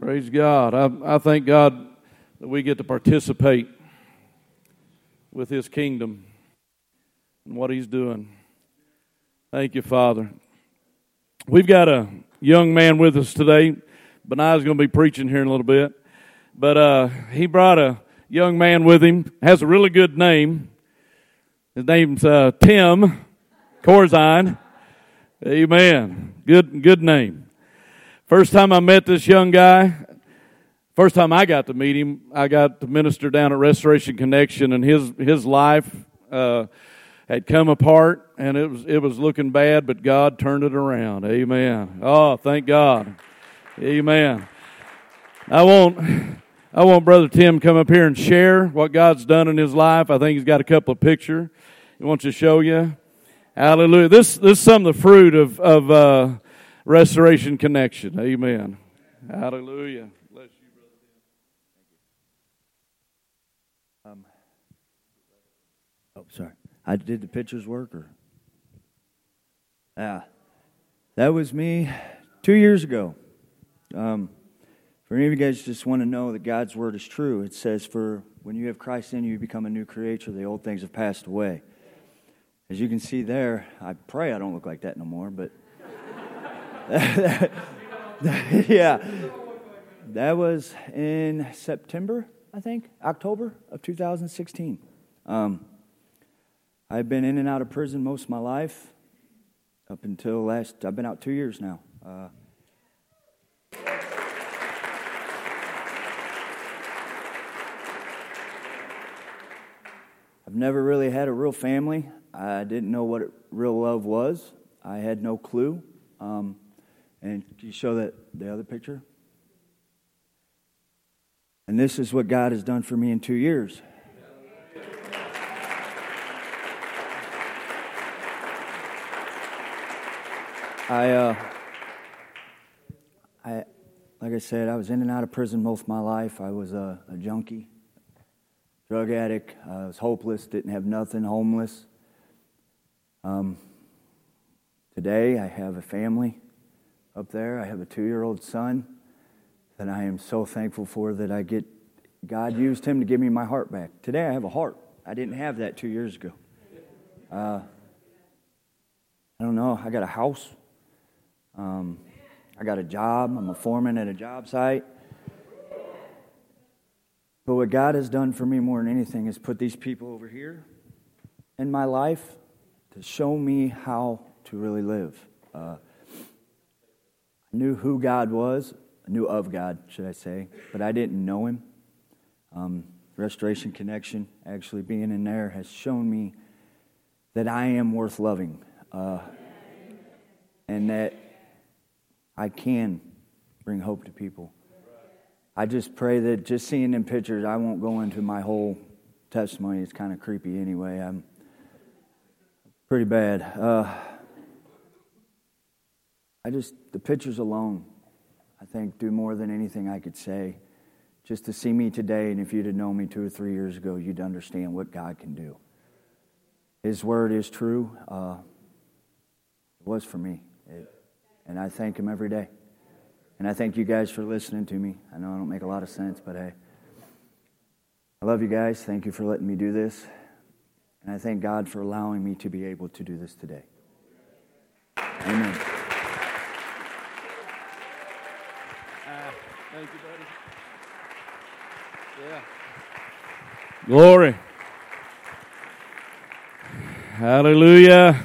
Praise God. I, I thank God that we get to participate with His kingdom and what He's doing. Thank you, Father. We've got a young man with us today. Beniah's going to be preaching here in a little bit. But uh, he brought a young man with him, has a really good name. His name's uh, Tim Corzine. Amen. Good, good name. First time I met this young guy, first time I got to meet him, I got to minister down at Restoration Connection, and his his life uh, had come apart, and it was it was looking bad, but God turned it around. Amen. Oh, thank God. Amen. I want I want Brother Tim come up here and share what God's done in his life. I think he's got a couple of pictures he wants to show you. Hallelujah. This this is some of the fruit of of. Uh, Restoration Connection. Amen. Hallelujah. Bless you, brother. Thank you. Um, oh, sorry. I did the pictures work or? Yeah. That was me two years ago. Um, for any of you guys just want to know that God's word is true, it says, For when you have Christ in you, you become a new creature. The old things have passed away. As you can see there, I pray I don't look like that no more, but yeah. That was in September, I think, October of 2016. Um, I've been in and out of prison most of my life up until last, I've been out two years now. Uh, I've never really had a real family. I didn't know what real love was. I had no clue. Um, and can you show that the other picture? And this is what God has done for me in two years. I, uh, I, like I said, I was in and out of prison most of my life. I was a, a junkie, drug addict. I was hopeless, didn't have nothing, homeless. Um, today, I have a family up there. I have a two year old son that I am so thankful for that I get, God used him to give me my heart back. Today I have a heart. I didn't have that two years ago. Uh, I don't know. I got a house. Um, I got a job. I'm a foreman at a job site. But what God has done for me more than anything is put these people over here in my life to show me how to really live. Uh, knew who God was, I knew of God, should I say, but I didn't know Him. Um, Restoration Connection, actually being in there, has shown me that I am worth loving uh, and that I can bring hope to people. I just pray that just seeing them pictures, I won't go into my whole testimony. It's kind of creepy anyway. I'm pretty bad. Uh, I just, the pictures alone, I think, do more than anything I could say. Just to see me today, and if you'd have known me two or three years ago, you'd understand what God can do. His word is true. Uh, it was for me. It, and I thank Him every day. And I thank you guys for listening to me. I know I don't make a lot of sense, but hey, I love you guys. Thank you for letting me do this. And I thank God for allowing me to be able to do this today. Amen. Thank you, buddy. Yeah. Glory. Hallelujah.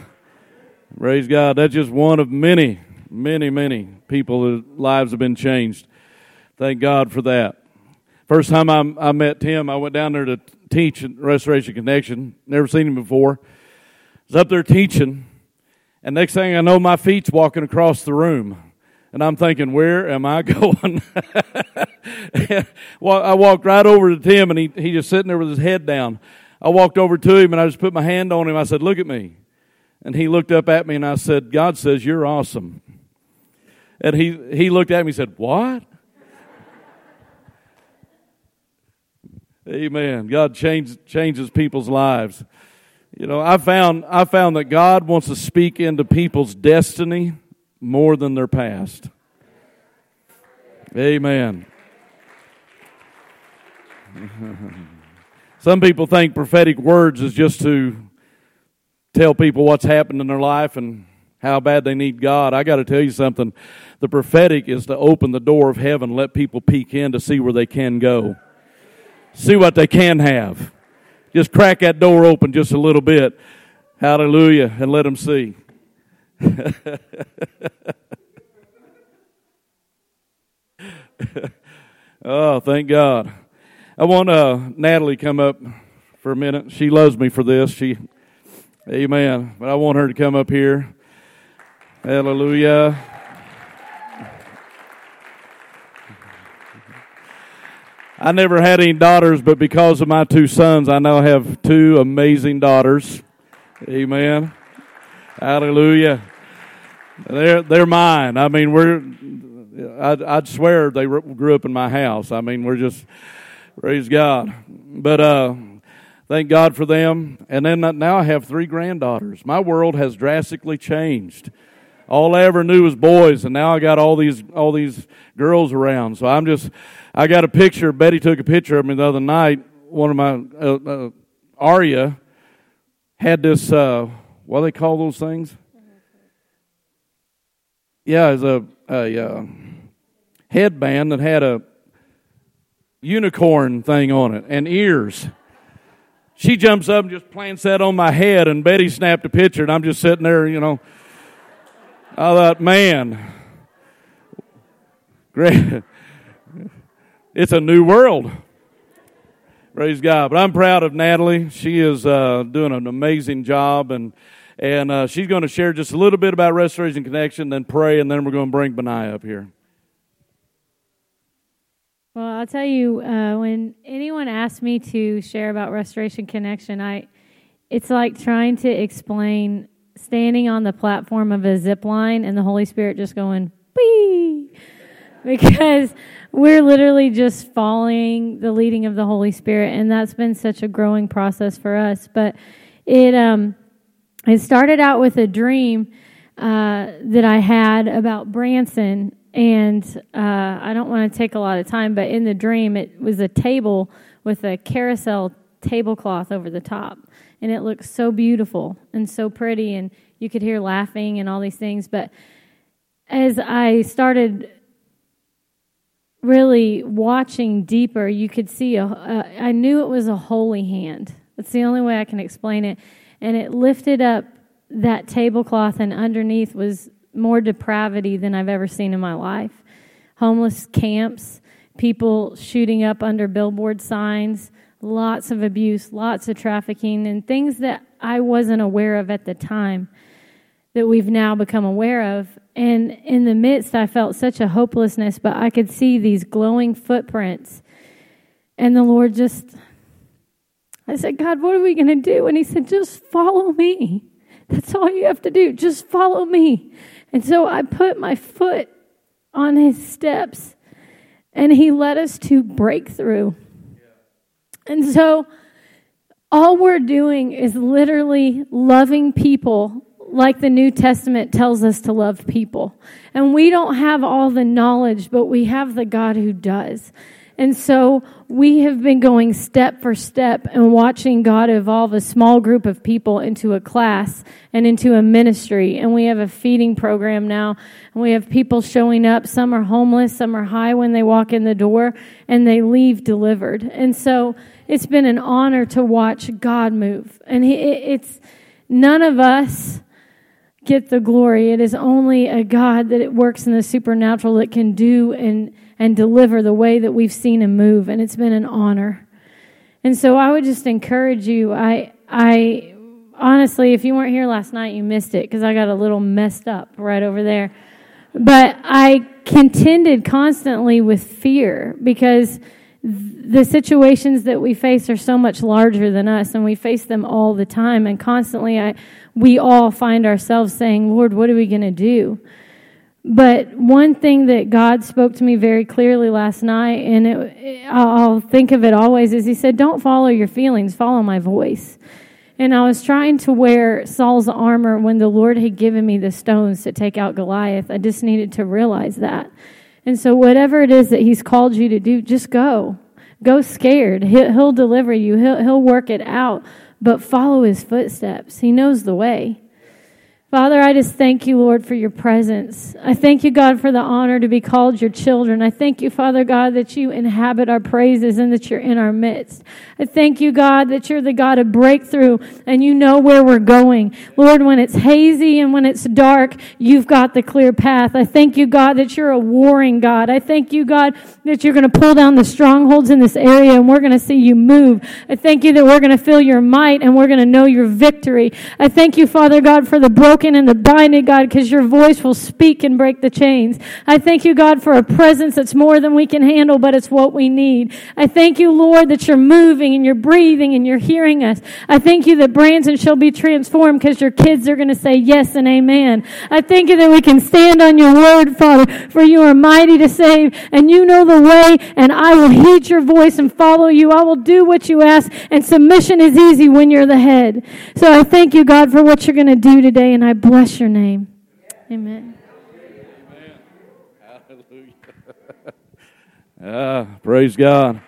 Praise God. That's just one of many, many, many people whose lives have been changed. Thank God for that. First time I, I met Tim, I went down there to teach at Restoration Connection. Never seen him before. I was up there teaching, and next thing I know, my feet's walking across the room. And I'm thinking, where am I going? well, I walked right over to Tim and he, he just sitting there with his head down. I walked over to him and I just put my hand on him. I said, look at me. And he looked up at me and I said, God says you're awesome. And he, he looked at me and said, what? Amen. God change, changes people's lives. You know, I found, I found that God wants to speak into people's destiny more than their past. Amen. Some people think prophetic words is just to tell people what's happened in their life and how bad they need God. I got to tell you something. The prophetic is to open the door of heaven, let people peek in to see where they can go, see what they can have. Just crack that door open just a little bit. Hallelujah, and let them see. oh, thank God. I want uh, Natalie come up for a minute. She loves me for this. She, Amen. But I want her to come up here. Hallelujah. I never had any daughters, but because of my two sons, I now have two amazing daughters. Amen. Hallelujah. They're they're mine. I mean, we're. I'd, I'd swear they grew up in my house. I mean, we're just praise God. But uh, thank God for them. And then now I have three granddaughters. My world has drastically changed. All I ever knew was boys, and now I got all these all these girls around. So I'm just. I got a picture. Betty took a picture of me the other night. One of my uh, uh, Aria had this. Uh, what do they call those things? Yeah, it's a, a uh, headband that had a unicorn thing on it and ears. She jumps up and just plants that on my head, and Betty snapped a picture, and I'm just sitting there, you know. I thought, man, great. It's a new world. Praise God. But I'm proud of Natalie. She is uh, doing an amazing job, and and uh, she's going to share just a little bit about Restoration Connection, then pray, and then we're going to bring Beniah up here. Well, I'll tell you, uh, when anyone asks me to share about Restoration Connection, I it's like trying to explain standing on the platform of a zip line and the Holy Spirit just going, Bee! because we're literally just following the leading of the Holy Spirit, and that's been such a growing process for us. But it um, it started out with a dream uh, that I had about Branson, and uh, I don't want to take a lot of time, but in the dream, it was a table with a carousel tablecloth over the top, and it looked so beautiful and so pretty, and you could hear laughing and all these things. But as I started really watching deeper, you could see a, a I knew it was a holy hand. That's the only way I can explain it and it lifted up that tablecloth, and underneath was more depravity than I've ever seen in my life. Homeless camps, people shooting up under billboard signs, lots of abuse, lots of trafficking, and things that I wasn't aware of at the time that we've now become aware of. And in the midst, I felt such a hopelessness, but I could see these glowing footprints. And the Lord just I said, God, what are we going to do? And he said, just follow me. That's all you have to do. Just follow me. And so I put my foot on his steps and he led us to breakthrough. And so all we're doing is literally loving people like the New Testament tells us to love people. And we don't have all the knowledge, but we have the God who does. And so we have been going step for step and watching God evolve a small group of people into a class and into a ministry. And we have a feeding program now. And we have people showing up. Some are homeless, some are high when they walk in the door, and they leave delivered. And so it's been an honor to watch God move. And it's none of us get the glory. It is only a God that it works in the supernatural that can do and and deliver the way that we've seen him move and it's been an honor. And so i would just encourage you i i honestly if you weren't here last night you missed it because i got a little messed up right over there. But i contended constantly with fear because the situations that we face are so much larger than us and we face them all the time. And constantly i we all find ourselves saying lord what are we going to do but one thing that God spoke to me very clearly last night, and it, I'll think of it always, is He said, Don't follow your feelings, follow my voice. And I was trying to wear Saul's armor when the Lord had given me the stones to take out Goliath. I just needed to realize that. And so, whatever it is that He's called you to do, just go. Go scared. He'll, he'll deliver you, he'll, he'll work it out, but follow His footsteps. He knows the way. Father, I just thank you, Lord, for your presence. I thank you, God, for the honor to be called your children. I thank you, Father God, that you inhabit our praises and that you're in our midst. I thank you, God, that you're the God of breakthrough and you know where we're going. Lord, when it's hazy and when it's dark, you've got the clear path. I thank you, God, that you're a warring God. I thank you, God, that you're going to pull down the strongholds in this area and we're going to see you move. I thank you that we're going to feel your might and we're going to know your victory. I thank you, Father God, for the broken broken and the binding, God, because your voice will speak and break the chains. I thank you, God, for a presence that's more than we can handle, but it's what we need. I thank you, Lord, that you're moving and you're breathing and you're hearing us. I thank you that Branson shall be transformed because your kids are going to say yes and amen. I thank you that we can stand on your word, Father, for you are mighty to save and you know the way and I will heed your voice and follow you. I will do what you ask and submission is easy when you're the head. So I thank you, God, for what you're going to do today and I I bless your name. Amen. Amen. Hallelujah. ah, praise God.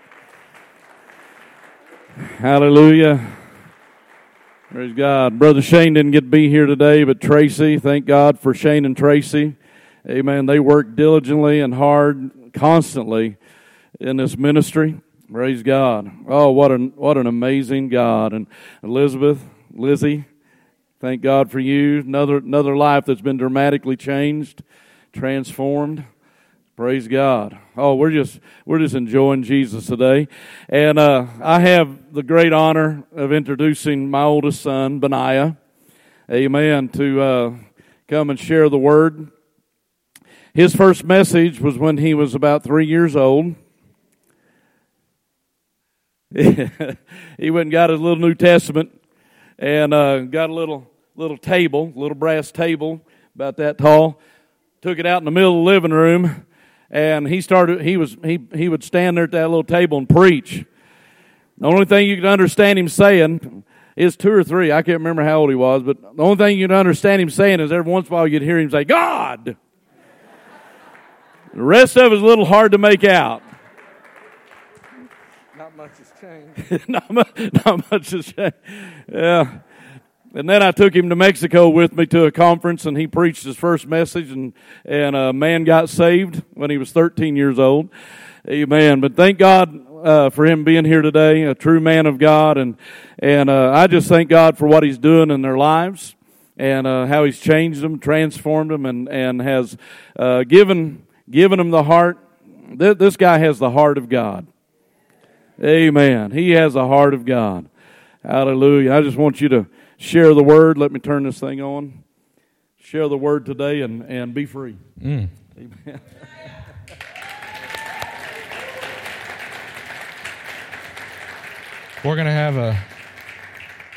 Hallelujah. Praise God. Brother Shane didn't get to be here today, but Tracy, thank God for Shane and Tracy. Amen. They work diligently and hard, constantly in this ministry. Praise God. Oh, what an what an amazing God. And Elizabeth, Lizzie, Thank God for you. Another another life that's been dramatically changed, transformed. Praise God. Oh, we're just we're just enjoying Jesus today, and uh, I have the great honor of introducing my oldest son, Beniah. Amen. To uh, come and share the word. His first message was when he was about three years old. he went and got his little New Testament and uh, got a little little table, little brass table, about that tall. Took it out in the middle of the living room, and he started. He was he he would stand there at that little table and preach. The only thing you could understand him saying is two or three. I can't remember how old he was, but the only thing you could understand him saying is every once in a while you'd hear him say, "God." The rest of it is a little hard to make out. Not much has changed. not, much, not much has changed. Yeah. And then I took him to Mexico with me to a conference, and he preached his first message, and, and a man got saved when he was 13 years old. Amen. But thank God uh, for him being here today, a true man of God, and and uh, I just thank God for what He's doing in their lives and uh, how He's changed them, transformed them, and and has uh, given given them the heart. This guy has the heart of God. Amen. He has the heart of God. Hallelujah. I just want you to share the word. Let me turn this thing on. Share the word today and, and be free. Mm. Amen. We're gonna have a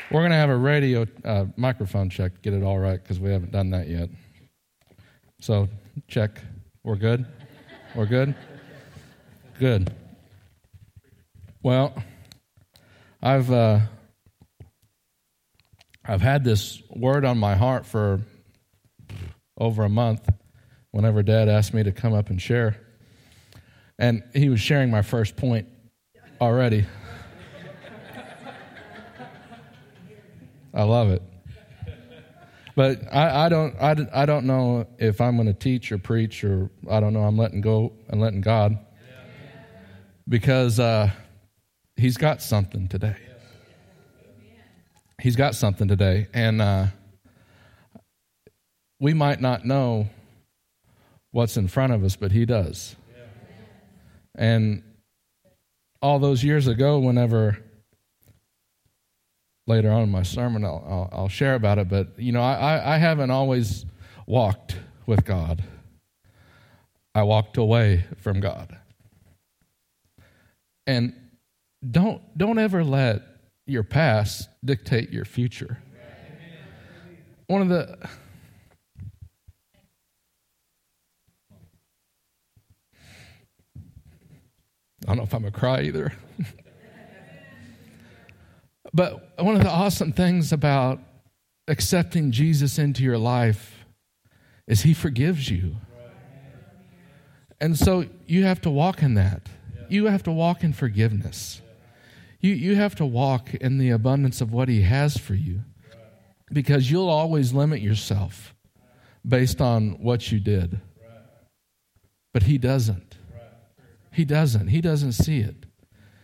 we're gonna have a radio uh, microphone check. Get it all right because we haven't done that yet. So check. We're good. We're good. Good. Well, I've uh, I've had this word on my heart for over a month whenever Dad asked me to come up and share. And he was sharing my first point already. I love it. But I, I, don't, I, I don't know if I'm going to teach or preach or I don't know. I'm letting go and letting God. Because uh, He's got something today he's got something today. And uh, we might not know what's in front of us, but he does. And all those years ago, whenever later on in my sermon I'll, I'll, I'll share about it, but you know, I, I haven't always walked with God. I walked away from God. And don't don't ever let your past dictate your future. One of the I don't know if I'm a cry either. but one of the awesome things about accepting Jesus into your life is he forgives you. And so you have to walk in that. You have to walk in forgiveness. You, you have to walk in the abundance of what He has for you because you'll always limit yourself based on what you did. But He doesn't. He doesn't. He doesn't see it.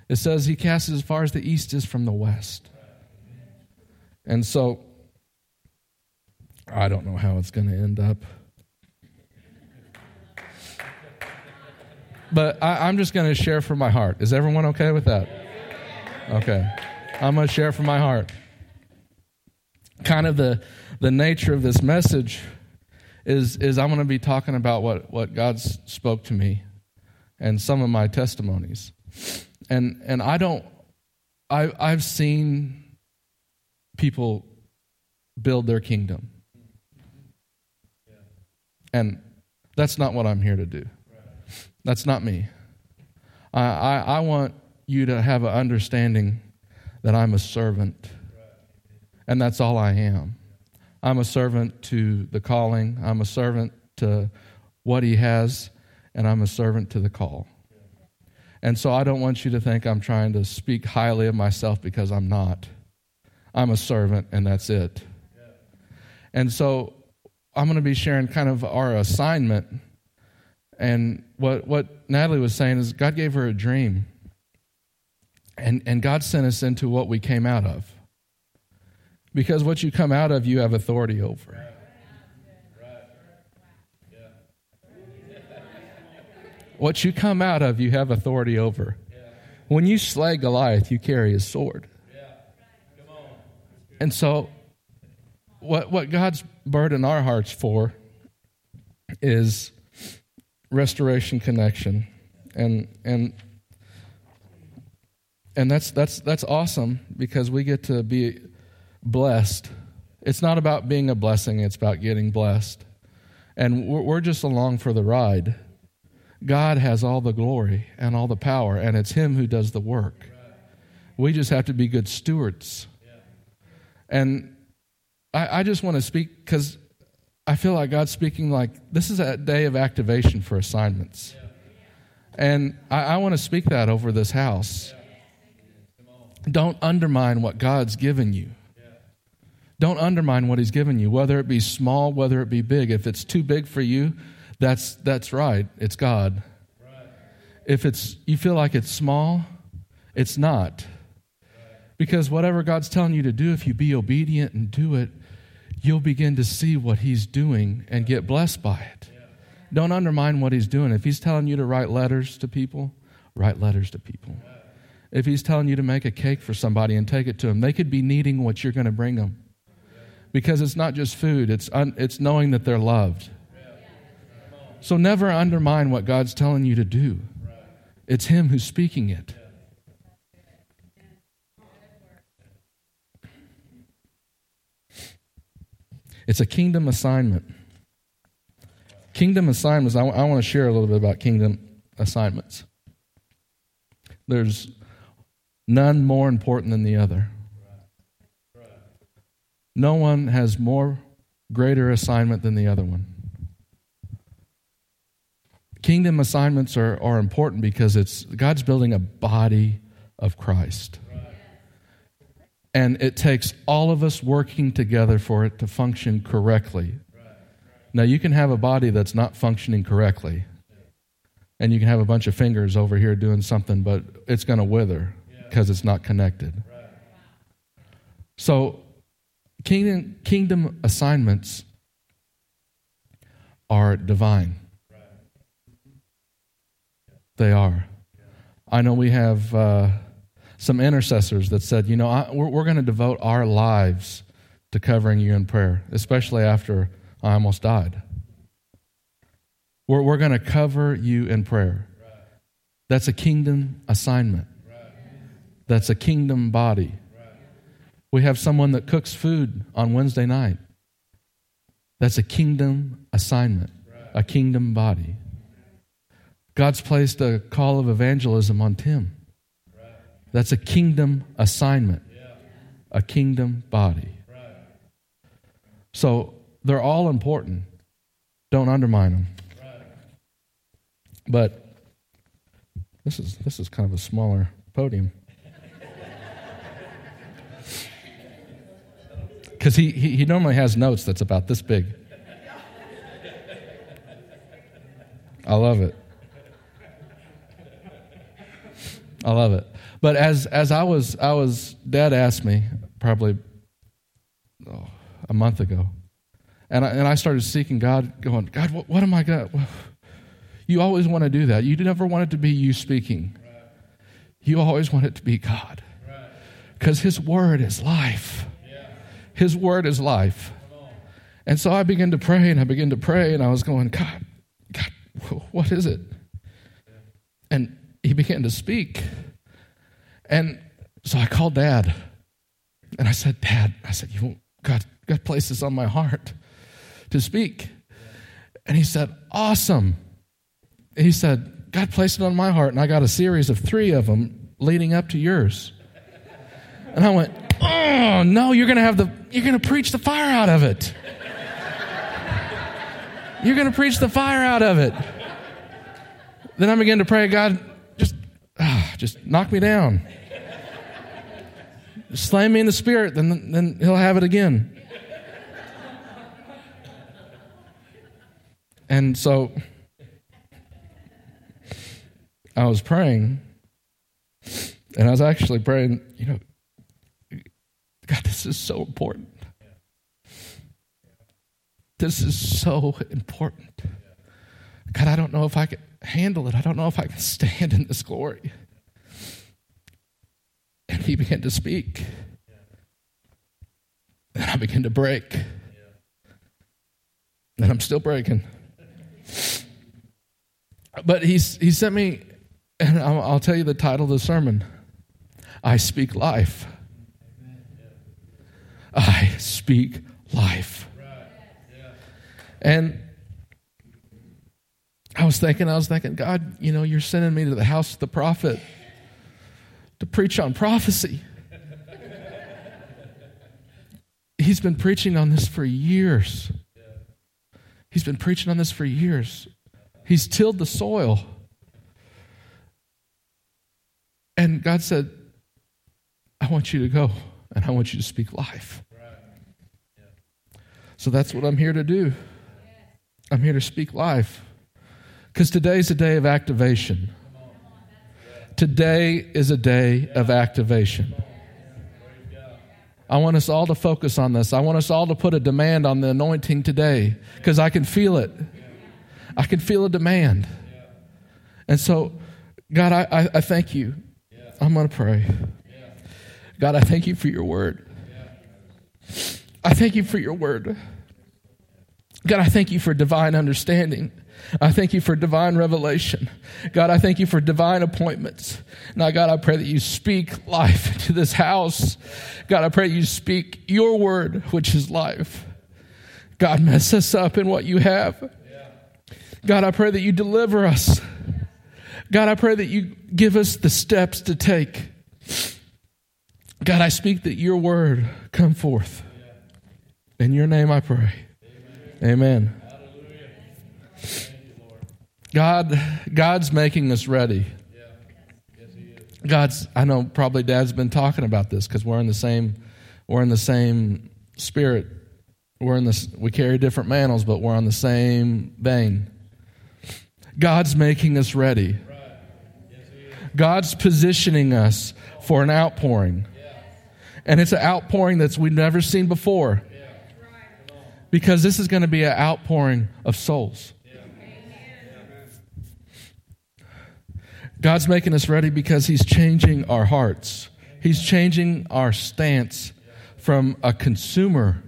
It says He casts as far as the east is from the west. And so, I don't know how it's going to end up. But I, am just going to share from my heart. Is everyone okay with that? Okay. I'm going to share from my heart. Kind of the, the nature of this message is, is I'm going to be talking about what, what God spoke to me and some of my testimonies. And, and I don't, I, I've seen people build their kingdom. And that's not what I'm here to do. That's not me. I, I, I want you to have an understanding that I'm a servant. And that's all I am. I'm a servant to the calling, I'm a servant to what He has, and I'm a servant to the call. And so I don't want you to think I'm trying to speak highly of myself because I'm not. I'm a servant, and that's it. And so I'm going to be sharing kind of our assignment and what, what Natalie was saying is God gave her a dream. And, and God sent us into what we came out of. Because what you come out of, you have authority over. What you come out of, you have authority over. When you slay Goliath, you carry his sword. And so, what, what God's burdened our hearts for is restoration connection and and and that's that's that's awesome because we get to be blessed. It's not about being a blessing it's about getting blessed. And we're, we're just along for the ride. God has all the glory and all the power and it's him who does the work. We just have to be good stewards. And i, I just want to speak because I feel like God's speaking like this is a day of activation for assignments. And I, I want to speak that over this house. Don't undermine what God's given you. Don't undermine what He's given you, whether it be small, whether it be big. If it's too big for you, that's, that's right. It's God. If it's, you feel like it's small, it's not. Because whatever God's telling you to do, if you be obedient and do it, you'll begin to see what he's doing and get blessed by it. Don't undermine what he's doing. If he's telling you to write letters to people, write letters to people. If he's telling you to make a cake for somebody and take it to them, they could be needing what you're going to bring them. Because it's not just food, it's, un, it's knowing that they're loved. So never undermine what God's telling you to do. It's Him who's speaking it. It's a kingdom assignment. Kingdom assignments, I, w- I want to share a little bit about kingdom assignments. There's none more important than the other. No one has more greater assignment than the other one. Kingdom assignments are, are important because it's God's building a body of Christ. And it takes all of us working together for it to function correctly. Now, you can have a body that's not functioning correctly, and you can have a bunch of fingers over here doing something, but it's going to wither because it's not connected. So, kingdom, kingdom assignments are divine. They are. I know we have. Uh, some intercessors that said, you know, I, we're, we're going to devote our lives to covering you in prayer, especially after I almost died. We're, we're going to cover you in prayer. That's a kingdom assignment. That's a kingdom body. We have someone that cooks food on Wednesday night. That's a kingdom assignment, a kingdom body. God's placed a call of evangelism on Tim. That's a kingdom assignment, a kingdom body. So they're all important. Don't undermine them. But this is this is kind of a smaller podium. Because he, he, he normally has notes that's about this big. I love it. I love it. But as as I was I was Dad asked me probably oh, a month ago, and I, and I started seeking God, going, God, what, what am I going? You always want to do that. You never want it to be you speaking. You always want it to be God, because His Word is life. His Word is life. And so I began to pray, and I began to pray, and I was going, God, God, what is it? And he began to speak. And so I called dad and I said, Dad, I said, you, God, God placed this on my heart to speak. And he said, Awesome. He said, God placed it on my heart, and I got a series of three of them leading up to yours. And I went, Oh, no, you're to have the, you're to preach the fire out of it. You're to preach the fire out of it. Then I began to pray, God, just ah, just knock me down. Just slam me in the spirit, then, then he'll have it again. And so I was praying, and I was actually praying, you know, God, this is so important. This is so important. God, I don't know if I can handle it. I don't know if I can stand in this glory. And he began to speak. And I began to break. And I'm still breaking. But he's, he sent me, and I'll tell you the title of the sermon I Speak Life. I speak life. And I was thinking, I was thinking, God, you know, you're sending me to the house of the prophet to preach on prophecy. He's been preaching on this for years. He's been preaching on this for years. He's tilled the soil. And God said, I want you to go and I want you to speak life. So that's what I'm here to do. I'm here to speak life. Because today's a day of activation. Today is a day of activation. I want us all to focus on this. I want us all to put a demand on the anointing today because I can feel it. I can feel a demand. And so, God, I, I, I thank you. I'm going to pray. God, I thank you for your word. I thank you for your word. God, I thank you for divine understanding. I thank you for divine revelation. God, I thank you for divine appointments. Now, God, I pray that you speak life into this house. God, I pray you speak your word, which is life. God, mess us up in what you have. God, I pray that you deliver us. God, I pray that you give us the steps to take. God, I speak that your word come forth. In your name I pray. Amen. God, God's making us ready. God's. I know probably Dad's been talking about this because we're in the same, we're in the same spirit. We're in this. We carry different mantles, but we're on the same vein. God's making us ready. God's positioning us for an outpouring, and it's an outpouring that's we've never seen before. Because this is going to be an outpouring of souls. God's making us ready because He's changing our hearts. He's changing our stance from a consumer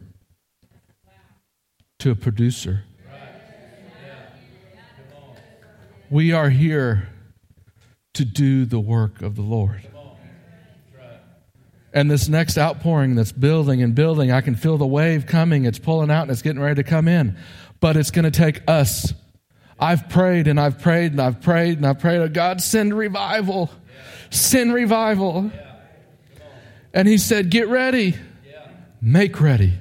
to a producer. We are here to do the work of the Lord. And this next outpouring that's building and building, I can feel the wave coming. It's pulling out and it's getting ready to come in. But it's going to take us I've prayed and I've prayed and I've prayed and I've prayed. Oh, God, send revival. Send revival. And he said, Get ready. Make ready.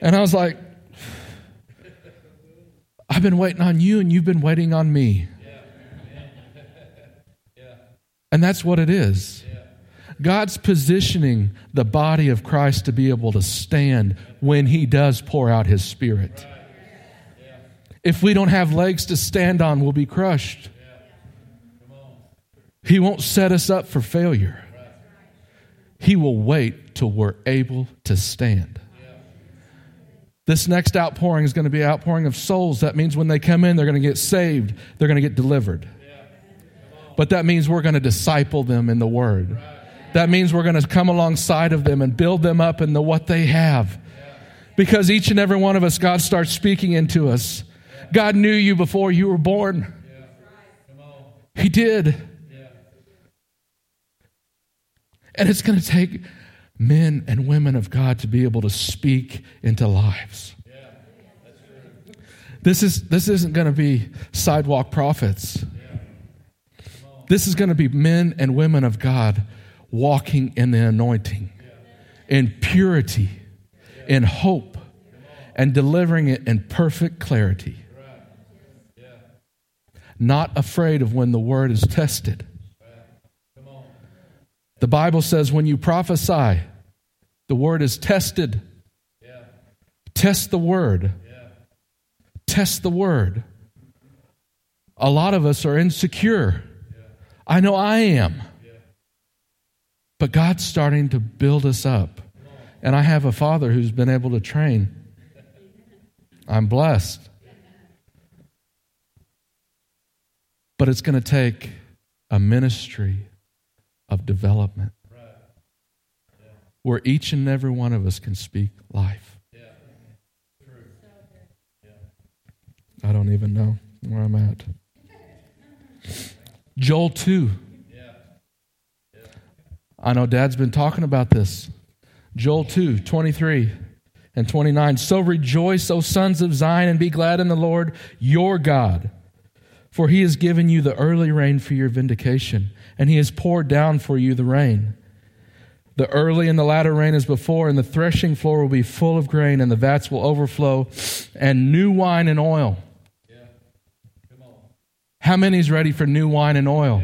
And I was like, I've been waiting on you and you've been waiting on me. And that's what it is. God's positioning the body of Christ to be able to stand when He does pour out His Spirit. If we don't have legs to stand on, we'll be crushed. He won't set us up for failure. He will wait till we're able to stand. This next outpouring is going to be outpouring of souls. That means when they come in, they're going to get saved, they're going to get delivered. But that means we're going to disciple them in the Word. That means we're going to come alongside of them and build them up in the what they have. Because each and every one of us, God starts speaking into us. God knew you before you were born. He did. And it's going to take men and women of God to be able to speak into lives. This, is, this isn't going to be sidewalk prophets. This is going to be men and women of God walking in the anointing, in purity, in hope, and delivering it in perfect clarity. Not afraid of when the word is tested. The Bible says when you prophesy, the word is tested. Test the word. Test the word. A lot of us are insecure. I know I am. But God's starting to build us up. And I have a father who's been able to train. I'm blessed. But it's going to take a ministry of development where each and every one of us can speak life. I don't even know where I'm at. Joel 2. I know Dad's been talking about this. Joel 2, 23 and 29. So rejoice, O sons of Zion, and be glad in the Lord your God. For he has given you the early rain for your vindication, and he has poured down for you the rain. The early and the latter rain is before, and the threshing floor will be full of grain, and the vats will overflow, and new wine and oil. How many is ready for new wine and oil?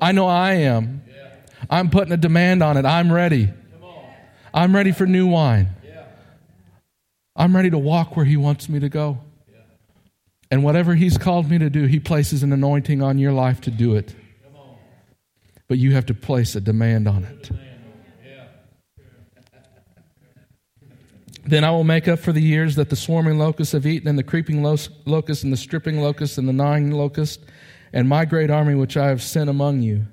I know I am. I'm putting a demand on it. I'm ready. I'm ready for new wine. I'm ready to walk where He wants me to go. And whatever He's called me to do, He places an anointing on your life to do it. But you have to place a demand on it. Then I will make up for the years that the swarming locusts have eaten, and the creeping locust, and the stripping locust, and the gnawing locust, and my great army which I have sent among you.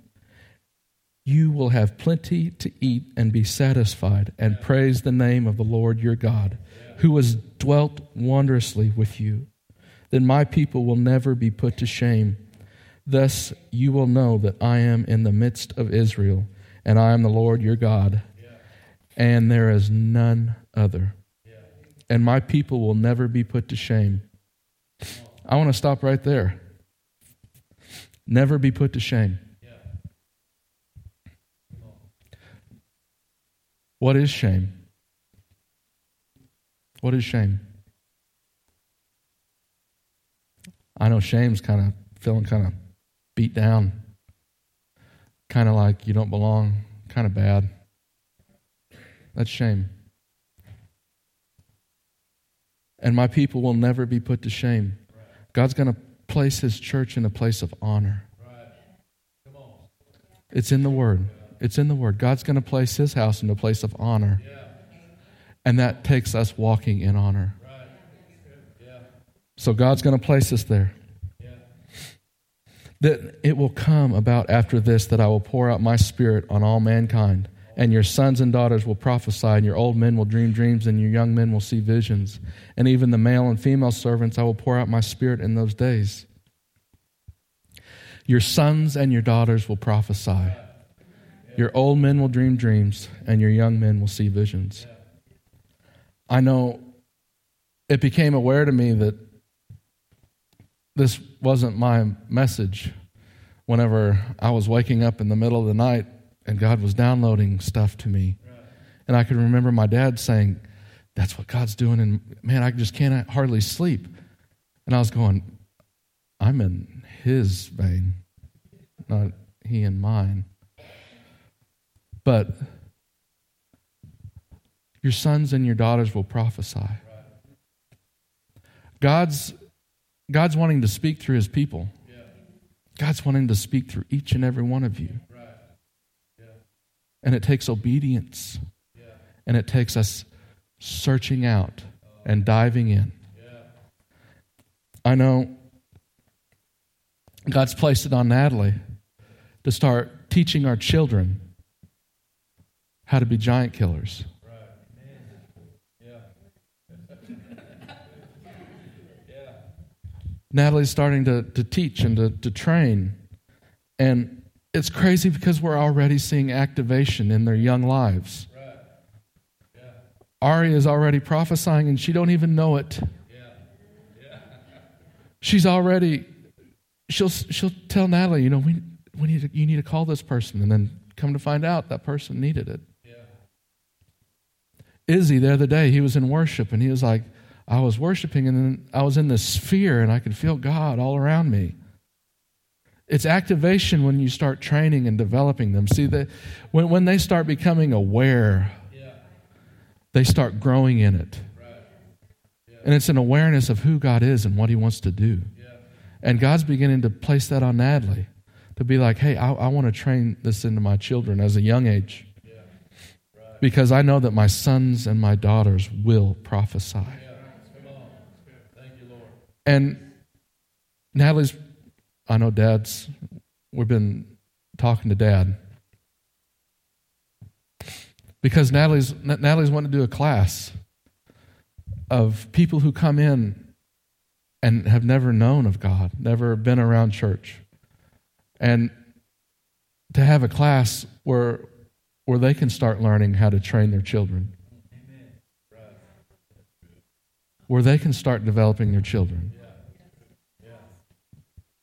You will have plenty to eat and be satisfied, and praise the name of the Lord your God, who has dwelt wondrously with you. Then my people will never be put to shame. Thus you will know that I am in the midst of Israel, and I am the Lord your God, and there is none other and my people will never be put to shame. I want to stop right there. Never be put to shame. What is shame? What is shame? I know shame's kind of feeling kind of beat down, kind of like you don't belong, kind of bad. That's shame. and my people will never be put to shame. God's going to place his church in a place of honor. It's in the Word. It's in the Word. God's going to place his house in a place of honor. And that takes us walking in honor. So God's going to place us there. That it will come about after this that I will pour out my spirit on all mankind and your sons and daughters will prophesy, and your old men will dream dreams, and your young men will see visions. And even the male and female servants, I will pour out my spirit in those days. Your sons and your daughters will prophesy. Your old men will dream dreams, and your young men will see visions. I know it became aware to me that this wasn't my message whenever I was waking up in the middle of the night and God was downloading stuff to me. And I could remember my dad saying, that's what God's doing. And man, I just can't hardly sleep. And I was going, I'm in his vein, not he in mine. But your sons and your daughters will prophesy. God's, God's wanting to speak through his people. God's wanting to speak through each and every one of you. And it takes obedience. And it takes us searching out and diving in. I know God's placed it on Natalie to start teaching our children how to be giant killers. Natalie's starting to, to teach and to, to train. And it's crazy because we're already seeing activation in their young lives. Right. Yeah. Ari is already prophesying and she don't even know it. Yeah. Yeah. She's already she'll she'll tell Natalie, you know, we, we need to, you need to call this person and then come to find out that person needed it. Izzy the other day, he was in worship and he was like, I was worshiping and then I was in this sphere and I could feel God all around me. It's activation when you start training and developing them. See, that when, when they start becoming aware, yeah. they start growing in it. Right. Yeah. And it's an awareness of who God is and what He wants to do. Yeah. And God's beginning to place that on Natalie to be like, hey, I, I want to train this into my children as a young age. Right. Because I know that my sons and my daughters will prophesy. And Natalie's, I know dad's, we've been talking to dad. Because Natalie's, Natalie's wanting to do a class of people who come in and have never known of God, never been around church. And to have a class where, where they can start learning how to train their children where they can start developing their children.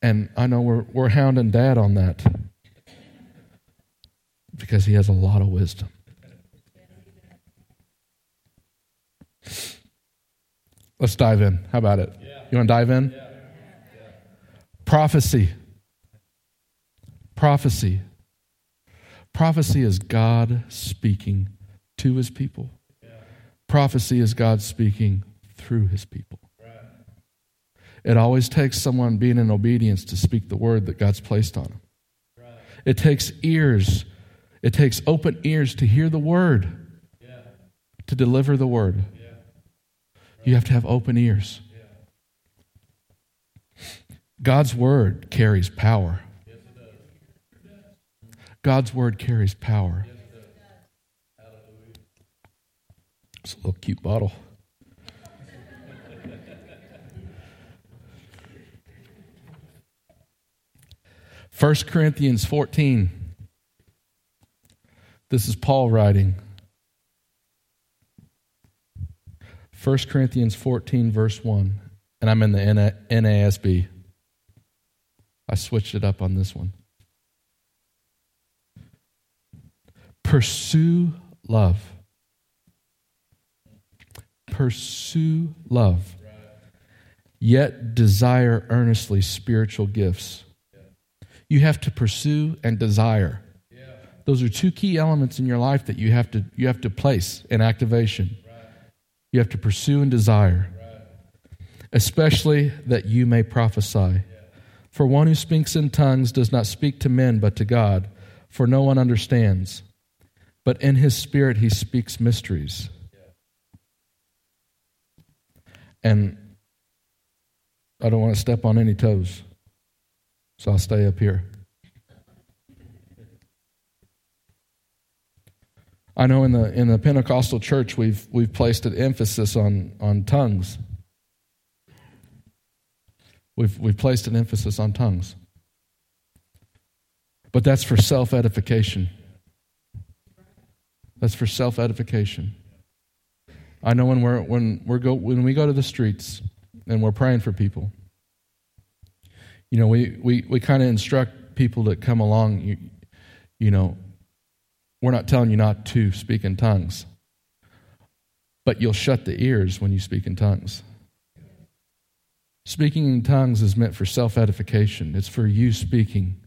And I know we're, we're hounding dad on that because he has a lot of wisdom. Let's dive in. How about it? You want to dive in? Prophecy. Prophecy. Prophecy is God speaking to his people. Prophecy is God speaking through his people. It always takes someone being in obedience to speak the word that God's placed on them. It takes ears, it takes open ears to hear the word, to deliver the word. You have to have open ears. God's word carries power. God's word carries power. It's a little cute bottle. 1 Corinthians 14. This is Paul writing. 1 Corinthians 14, verse 1. And I'm in the NASB. I switched it up on this one. Pursue love. Pursue love. Yet desire earnestly spiritual gifts you have to pursue and desire. Yeah. Those are two key elements in your life that you have to, you have to place in activation. Right. You have to pursue and desire, right. especially that you may prophesy. Yeah. For one who speaks in tongues does not speak to men but to God, for no one understands. But in his spirit he speaks mysteries. Yeah. And I don't want to step on any toes. So I'll stay up here. I know in the in the Pentecostal church we've we've placed an emphasis on on tongues. We've we've placed an emphasis on tongues. But that's for self edification. That's for self edification. I know when we're when we're go when we go to the streets and we're praying for people, you know, we, we, we kind of instruct people that come along, you, you know, we're not telling you not to speak in tongues. but you'll shut the ears when you speak in tongues. Speaking in tongues is meant for self edification, it's for you speaking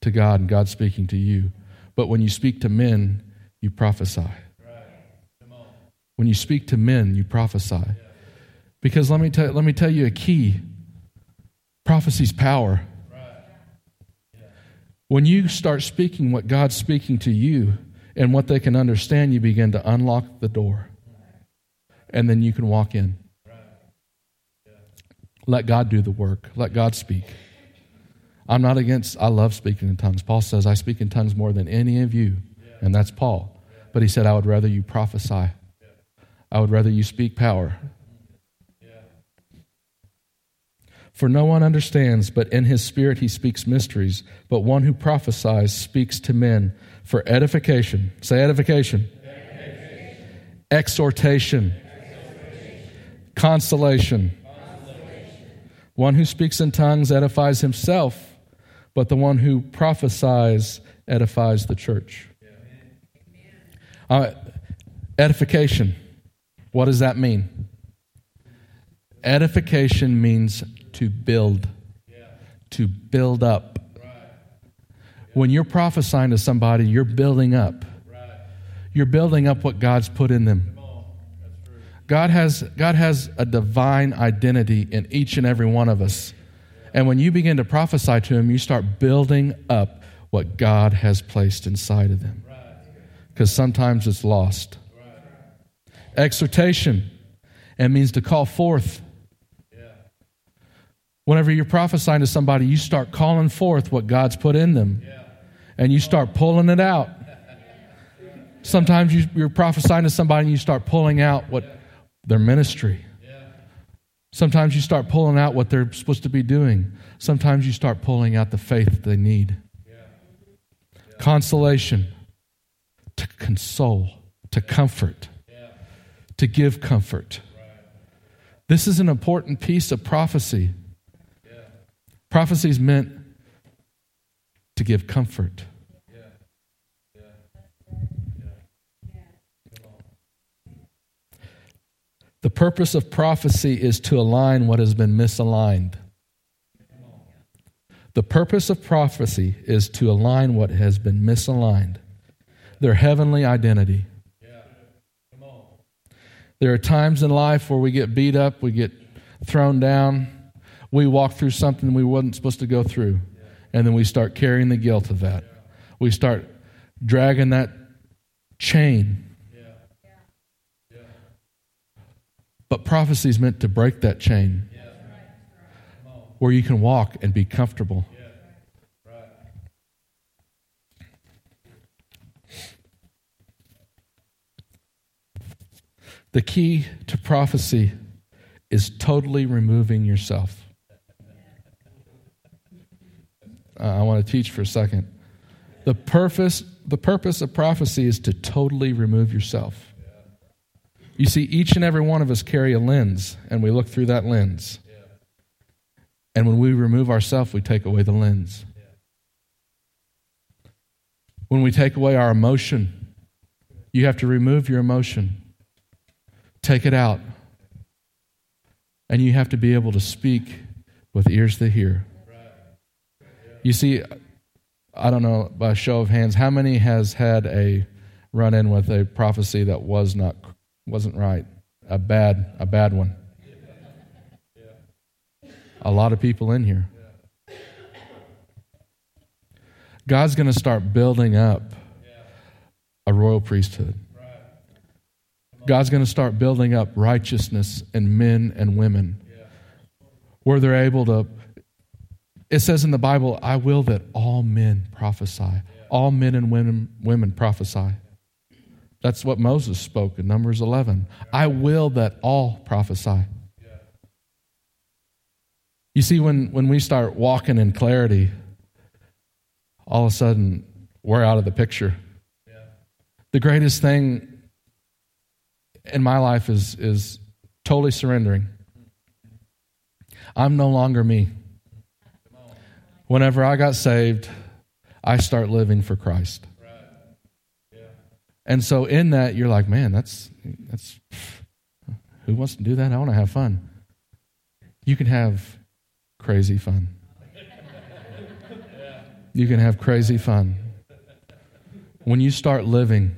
to God and God speaking to you. But when you speak to men, you prophesy. When you speak to men, you prophesy. Because let me, tell, let me tell you a key prophecy's power. When you start speaking what God's speaking to you and what they can understand, you begin to unlock the door. And then you can walk in. Let God do the work, let God speak. I'm not against, I love speaking in tongues. Paul says, I speak in tongues more than any of you. And that's Paul. But he said, I would rather you prophesy, I would rather you speak power. For no one understands, but in his spirit he speaks mysteries. But one who prophesies speaks to men for edification. Say edification. edification. Exhortation. Exhortation. Consolation. Consolation. One who speaks in tongues edifies himself, but the one who prophesies edifies the church. Uh, edification. What does that mean? Edification means to build, to build up. When you're prophesying to somebody, you're building up. You're building up what God's put in them. God has, God has a divine identity in each and every one of us. And when you begin to prophesy to Him, you start building up what God has placed inside of them. Because sometimes it's lost. Exhortation, it means to call forth Whenever you're prophesying to somebody, you start calling forth what God's put in them and you start pulling it out. Sometimes you, are prophesying to somebody and you start pulling out what their ministry. Sometimes you start pulling out what they're supposed to be doing. Sometimes you start pulling out the faith they need. Consolation, to console, to comfort, to give comfort. This is an important piece of prophecy. Prophecy is meant to give comfort. The purpose of prophecy is to align what has been misaligned. The purpose of prophecy is to align what has been misaligned, their heavenly identity. There are times in life where we get beat up, we get thrown down, we walk through something we wasn't supposed to go through. And then we start carrying the guilt of that. We start dragging that chain. But prophecy is meant to break that chain where you can walk and be comfortable. The key to prophecy is totally removing yourself. Uh, I want to teach for a second. The purpose, the purpose of prophecy is to totally remove yourself. You see, each and every one of us carry a lens, and we look through that lens. And when we remove ourselves, we take away the lens. When we take away our emotion, you have to remove your emotion, take it out, and you have to be able to speak with ears to hear. You see, I don't know by a show of hands, how many has had a run in with a prophecy that was not wasn't right, a bad a bad one? A lot of people in here. God's going to start building up a royal priesthood. God's going to start building up righteousness in men and women where they're able to it says in the Bible, I will that all men prophesy. All men and women, women prophesy. That's what Moses spoke in Numbers 11. I will that all prophesy. You see, when, when we start walking in clarity, all of a sudden we're out of the picture. The greatest thing in my life is, is totally surrendering. I'm no longer me whenever I got saved, I start living for Christ. Right. Yeah. And so in that, you're like, man, that's that's Who wants to do that? I want to have fun. You can have crazy fun. You can have crazy fun. When you start living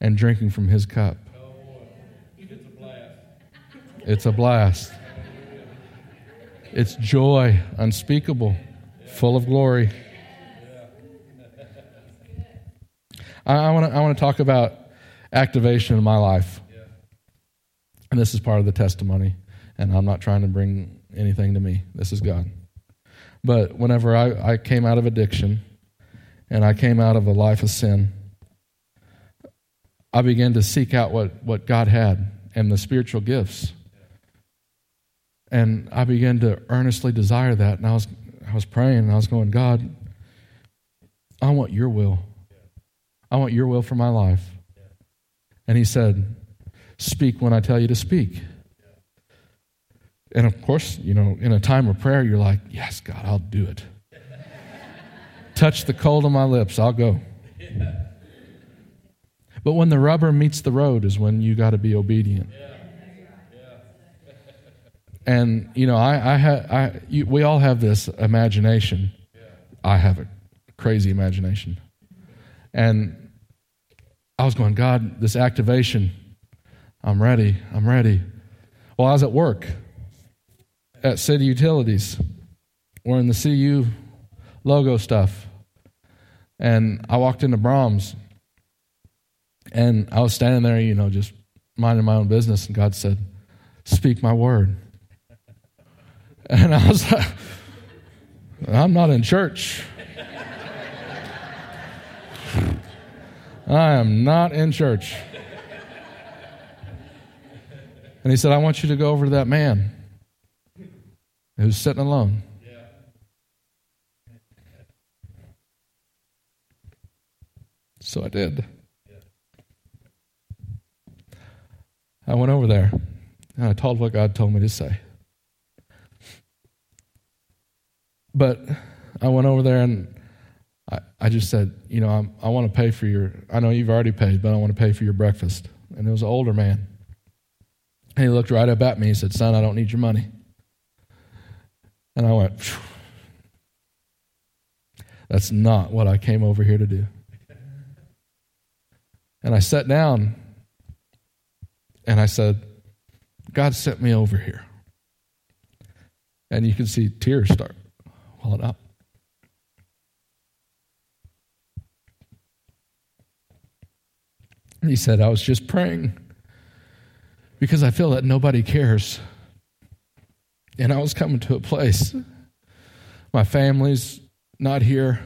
and drinking from his cup, it's a blast. It's joy unspeakable, full of glory. I, want to I want to talk about activation in my life, and this is part of the testimony. And I'm not trying to bring anything to me. This is God. But whenever I, I came out of addiction and I came out of a life of sin, I began to seek out what, what God had and the spiritual gifts. And I began to earnestly desire that. And I was, I was praying and I was going, God, I want your will. I want your will for my life. And he said, Speak when I tell you to speak. And of course, you know, in a time of prayer, you're like, Yes, God, I'll do it. Touch the cold of my lips, I'll go. But when the rubber meets the road is when you got to be obedient. And you know, I, I, I you, we all have this imagination. I have a crazy imagination, and I was going, God, this activation, I'm ready, I'm ready. Well, I was at work at City Utilities, wearing the CU logo stuff. And I walked into Braum's, and I was standing there, you know, just minding my own business, and God said, Speak my word. And I was like, I'm not in church. I am not in church. And he said, I want you to go over to that man who's sitting alone. So I did. I went over there and I told what God told me to say. But I went over there and I, I just said, you know, I'm, i want to pay for your, I know you've already paid, but I want to pay for your breakfast. And it was an older man. And he looked right up at me. He said, son, I don't need your money. And I went, that's not what I came over here to do. And I sat down and I said, God sent me over here. And you can see tears start welling up. He said, I was just praying because I feel that nobody cares. And I was coming to a place. My family's not here.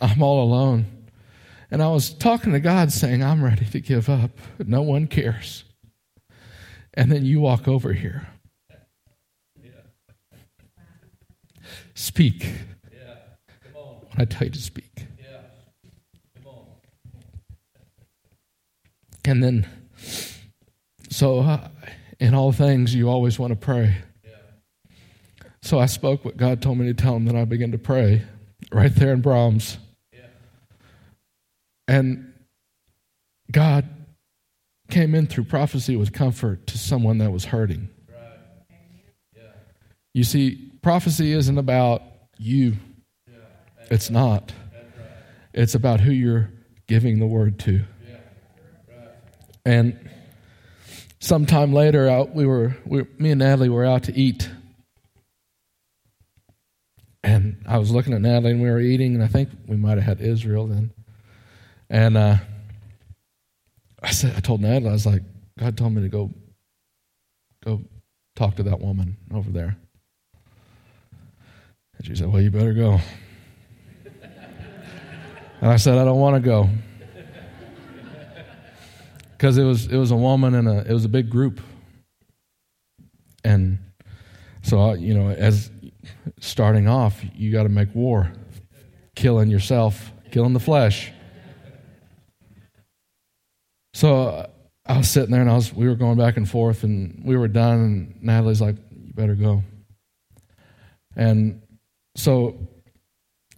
I'm all alone. And I was talking to God saying, I'm ready to give up. No one cares. And then you walk over here. Speak. Yeah. Come on. When I tell you to speak. yeah And then, so uh, in all things, you always want to pray. Yeah. So I spoke what God told me to tell him, then I began to pray right there in Braum's. And God came in through prophecy with comfort to someone that was hurting. Right. Yeah. You see, prophecy isn't about you, it's not. It's about who you're giving the word to. And sometime later, out we were, we, me and Natalie were out to eat. And I was looking at Natalie and we were eating, and I think we might have had Israel then. And uh, I said, I told Natalie, I was like, God told me to go, go talk to that woman over there. And she said, Well, you better go. and I said, I don't want to go because it was it was a woman and a it was a big group, and so I, you know as starting off, you got to make war, killing yourself, killing the flesh. So I was sitting there and I was we were going back and forth and we were done and Natalie's like, You better go. And so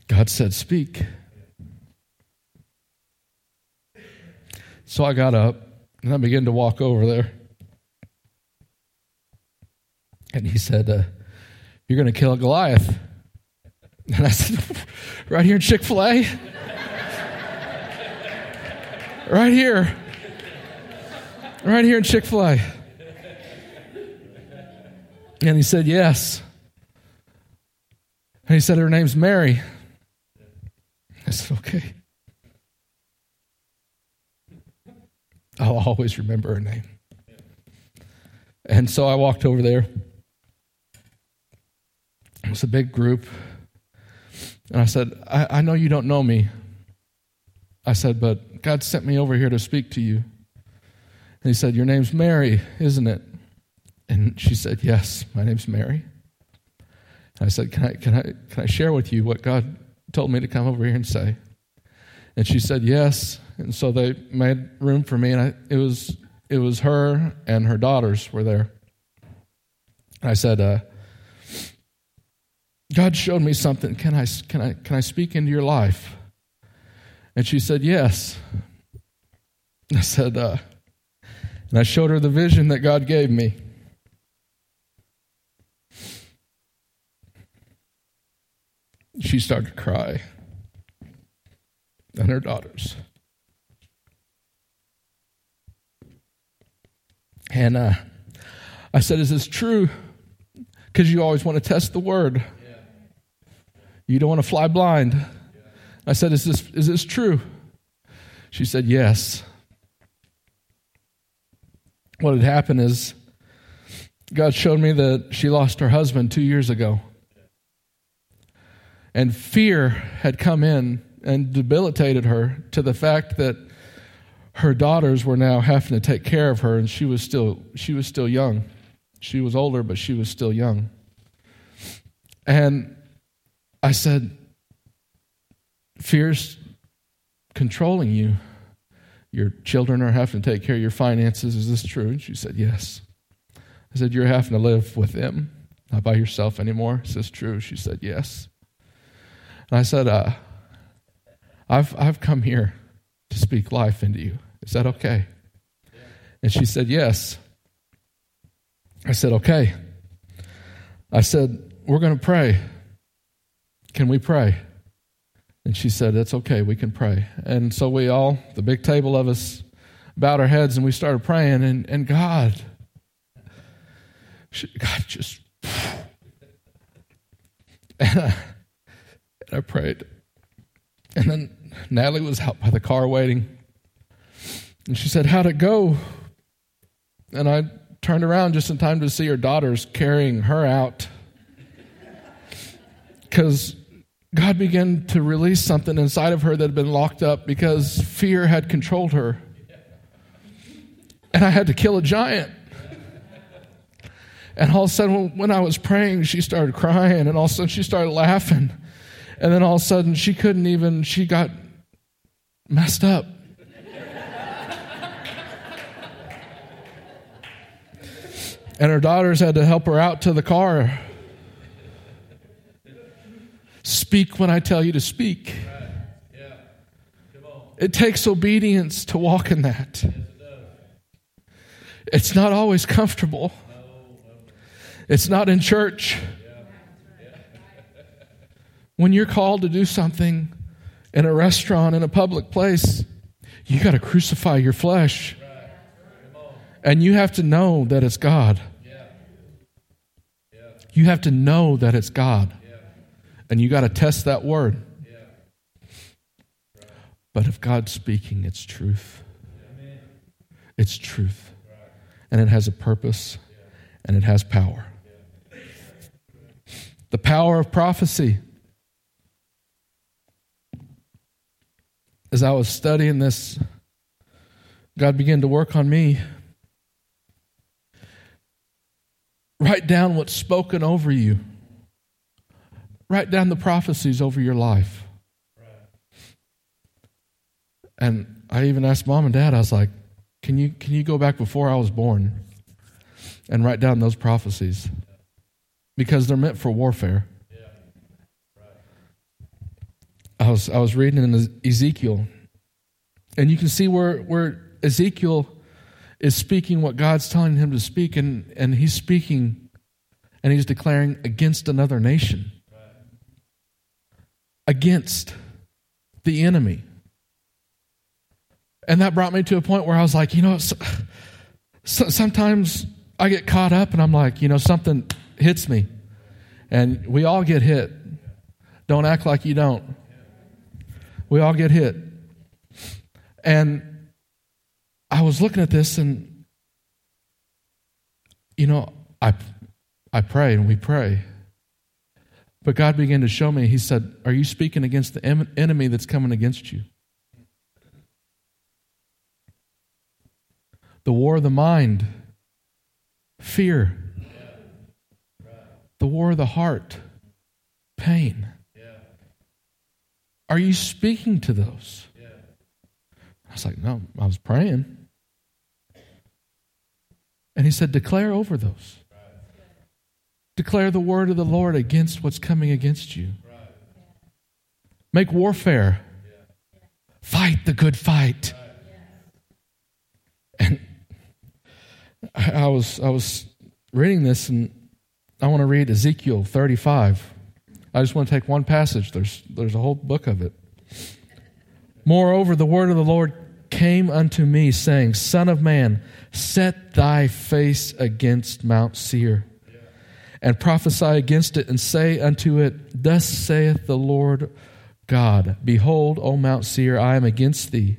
God said, Speak. So I got up and I began to walk over there. And he said, uh, You're going to kill Goliath. And I said, Right here in Chick fil A? right here. Right here in Chick fil A. And he said, Yes. And he said, Her name's Mary. I said, Okay. I'll always remember her name. And so I walked over there. It was a big group. And I said, I, I know you don't know me. I said, but God sent me over here to speak to you. And he said, Your name's Mary, isn't it? And she said, Yes, my name's Mary. I said, Can I can I can I share with you what God told me to come over here and say? And she said, Yes. And so they made room for me, and I, it was it was her and her daughters were there. I said, uh, God showed me something. Can I, can, I, can I speak into your life? And she said, Yes. I said, uh, and I showed her the vision that God gave me. She started to cry, and her daughters. And uh, I said, Is this true? Because you always want to test the word. You don't want to fly blind. I said, Is this, is this true? She said, Yes. What had happened is God showed me that she lost her husband two years ago. And fear had come in and debilitated her to the fact that her daughters were now having to take care of her and she was still she was still young. She was older but she was still young. And i said fear's controlling you. Your children are having to take care of your finances. Is this true? And she said yes. I said you're having to live with them not by yourself anymore. Is this true? She said yes and i said uh, i've i've come here to speak life into you is that okay? And she said, Yes. I said, Okay. I said, We're going to pray. Can we pray? And she said, That's okay. We can pray. And so we all, the big table of us, bowed our heads and we started praying. And, and God, God just, and I, and I prayed. And then Natalie was out by the car waiting. And she said, How'd it go? And I turned around just in time to see her daughters carrying her out. Because God began to release something inside of her that had been locked up because fear had controlled her. And I had to kill a giant. And all of a sudden, when I was praying, she started crying, and all of a sudden, she started laughing. And then all of a sudden, she couldn't even, she got messed up. And her daughters had to help her out to the car. Speak when I tell you to speak. It takes obedience to walk in that. It's not always comfortable. It's not in church. When you're called to do something in a restaurant, in a public place, you got to crucify your flesh. And you have to know that it's God. You have to know that it's God. And you got to test that word. But if God's speaking, it's truth. It's truth. And it has a purpose and it has power. The power of prophecy. As I was studying this, God began to work on me Write down what's spoken over you. Write down the prophecies over your life. And I even asked mom and dad, I was like, can you, can you go back before I was born and write down those prophecies? Because they're meant for warfare. I was, I was reading in Ezekiel, and you can see where, where Ezekiel is speaking what God's telling him to speak, and, and he's speaking and he's declaring against another nation, against the enemy. And that brought me to a point where I was like, you know, so, so, sometimes I get caught up and I'm like, you know, something hits me. And we all get hit. Don't act like you don't. We all get hit. And I was looking at this and, you know, I, I pray and we pray. But God began to show me, He said, Are you speaking against the enemy that's coming against you? The war of the mind, fear, the war of the heart, pain. Are you speaking to those? Yeah. I was like, No, I was praying. And he said, Declare over those. Declare the word of the Lord against what's coming against you. Make warfare. Fight the good fight. And I was I was reading this and I want to read Ezekiel 35. I just want to take one passage. There's there's a whole book of it. Moreover, the word of the Lord came unto me, saying, Son of man, set thy face against Mount Seir, and prophesy against it, and say unto it, Thus saith the Lord God, Behold, O Mount Seir, I am against thee,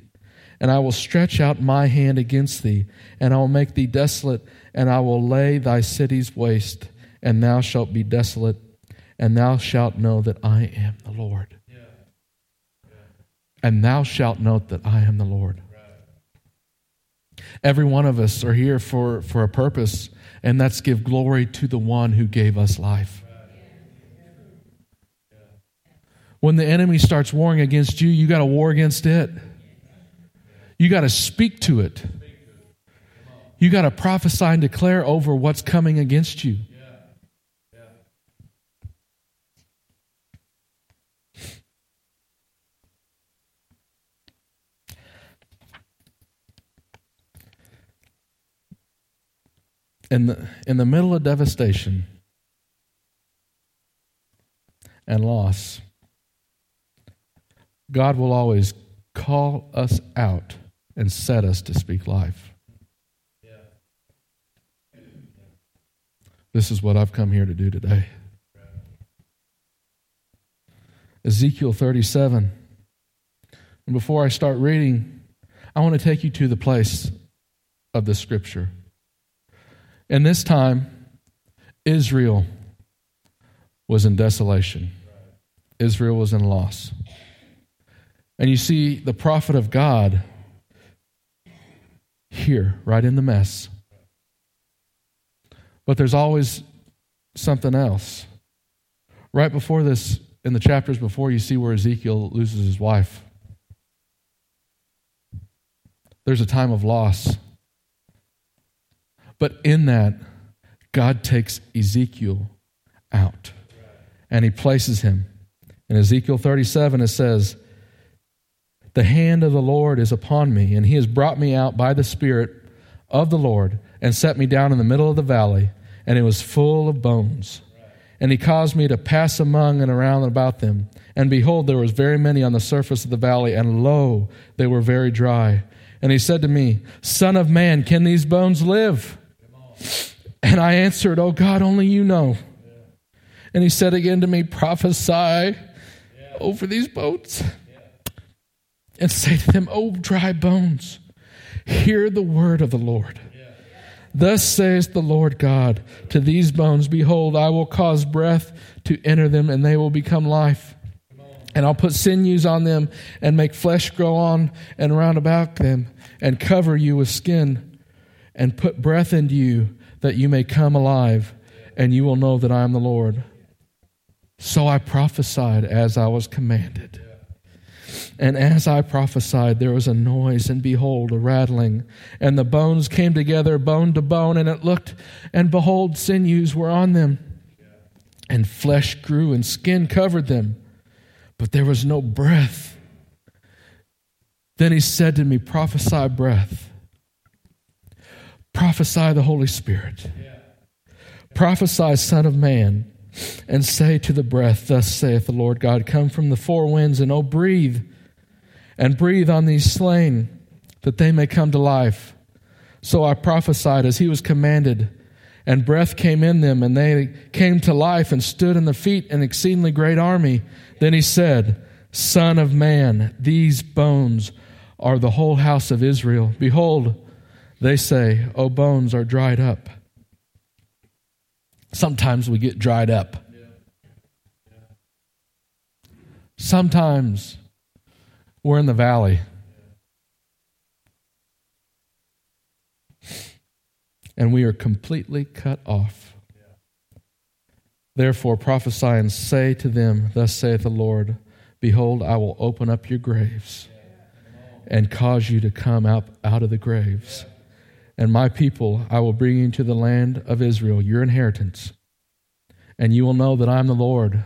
and I will stretch out my hand against thee, and I will make thee desolate, and I will lay thy cities waste, and thou shalt be desolate, and thou shalt know that I am the Lord. yeah. And thou shalt know that I am the Lord. Every one of us are here for, for a purpose, and that's give glory to the one who gave us life. When the enemy starts warring against you, you got to war against it. You got to speak to it. You got to prophesy and declare over what's coming against you. In the, in the middle of devastation and loss, God will always call us out and set us to speak life. This is what I've come here to do today. Ezekiel 37. And before I start reading, I want to take you to the place of the scripture. And this time, Israel was in desolation, Israel was in loss. And you see the prophet of God here, right in the mess. But there's always something else. Right before this, in the chapters before, you see where Ezekiel loses his wife. There's a time of loss. But in that, God takes Ezekiel out and he places him. In Ezekiel 37, it says, The hand of the Lord is upon me, and he has brought me out by the Spirit of the Lord and set me down in the middle of the valley, and it was full of bones. And he caused me to pass among and around about them. And behold, there was very many on the surface of the valley, and lo, they were very dry. And he said to me, Son of man, can these bones live? And I answered, Oh God, only you know. And he said again to me, Prophesy over these boats and say to them, O dry bones, hear the word of the Lord. Thus says the Lord God to these bones Behold, I will cause breath to enter them, and they will become life. And I'll put sinews on them, and make flesh grow on and round about them, and cover you with skin, and put breath into you, that you may come alive, and you will know that I am the Lord. So I prophesied as I was commanded. And as I prophesied, there was a noise, and behold, a rattling. And the bones came together, bone to bone, and it looked, and behold, sinews were on them. And flesh grew, and skin covered them, but there was no breath. Then he said to me, Prophesy breath. Prophesy the Holy Spirit. Prophesy, Son of Man, and say to the breath, Thus saith the Lord God, Come from the four winds, and oh, breathe, and breathe on these slain, that they may come to life. So I prophesied as he was commanded, and breath came in them, and they came to life and stood in the feet an exceedingly great army. Then he said, Son of man, these bones are the whole house of Israel. Behold, they say, O bones are dried up. Sometimes we get dried up. Sometimes we're in the valley. And we are completely cut off. Therefore prophesy and say to them, Thus saith the Lord, Behold, I will open up your graves and cause you to come out, out of the graves. And my people I will bring into the land of Israel, your inheritance. And you will know that I am the Lord.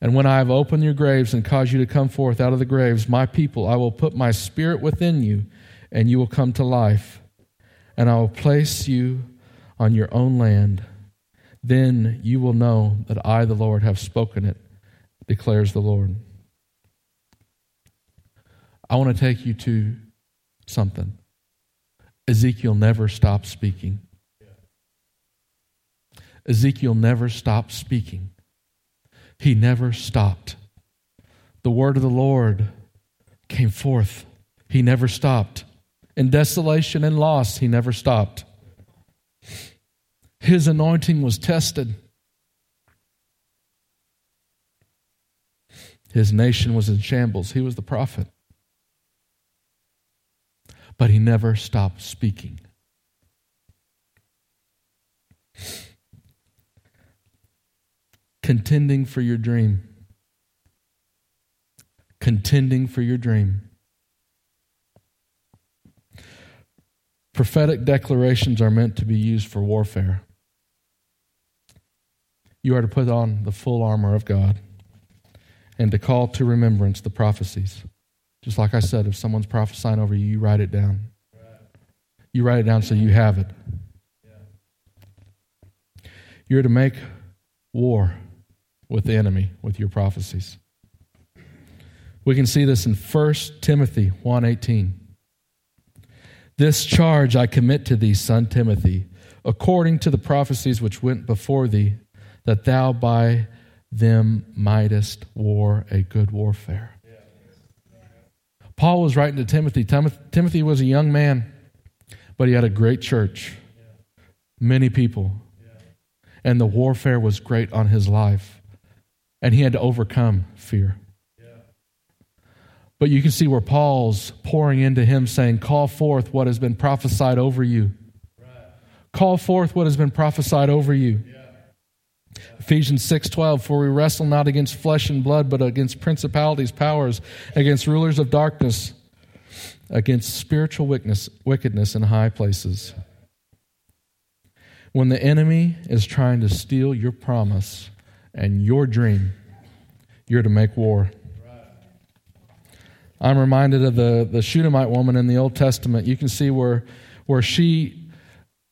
And when I have opened your graves and caused you to come forth out of the graves, my people, I will put my spirit within you, and you will come to life. And I will place you on your own land. Then you will know that I, the Lord, have spoken it, declares the Lord. I want to take you to something. Ezekiel never stopped speaking. Ezekiel never stopped speaking. He never stopped. The word of the Lord came forth. He never stopped. In desolation and loss, he never stopped. His anointing was tested. His nation was in shambles. He was the prophet but he never stopped speaking. Contending for your dream. Contending for your dream. Prophetic declarations are meant to be used for warfare. You are to put on the full armor of God and to call to remembrance the prophecies. Just like I said, if someone's prophesying over you, you write it down. You write it down so you have it. You're to make war with the enemy with your prophecies. We can see this in 1 Timothy 1:18. This charge I commit to thee, son Timothy, according to the prophecies which went before thee, that thou by them mightest war a good warfare. Paul was writing to Timothy. Timothy was a young man, but he had a great church, many people. And the warfare was great on his life. And he had to overcome fear. But you can see where Paul's pouring into him, saying, Call forth what has been prophesied over you. Call forth what has been prophesied over you. Ephesians 6:12 For we wrestle not against flesh and blood but against principalities, powers, against rulers of darkness, against spiritual wickedness, wickedness in high places. When the enemy is trying to steal your promise and your dream, you're to make war. I'm reminded of the, the Shunammite woman in the Old Testament. You can see where, where she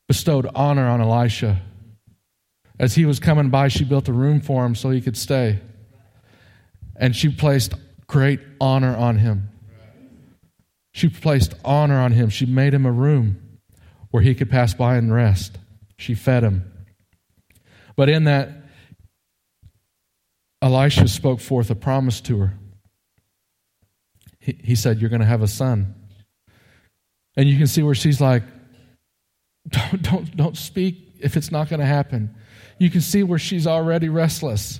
bestowed honor on Elisha as he was coming by, she built a room for him so he could stay. And she placed great honor on him. She placed honor on him. She made him a room where he could pass by and rest. She fed him. But in that, Elisha spoke forth a promise to her. He, he said, You're going to have a son. And you can see where she's like, Don't, don't, don't speak if it's not going to happen you can see where she's already restless.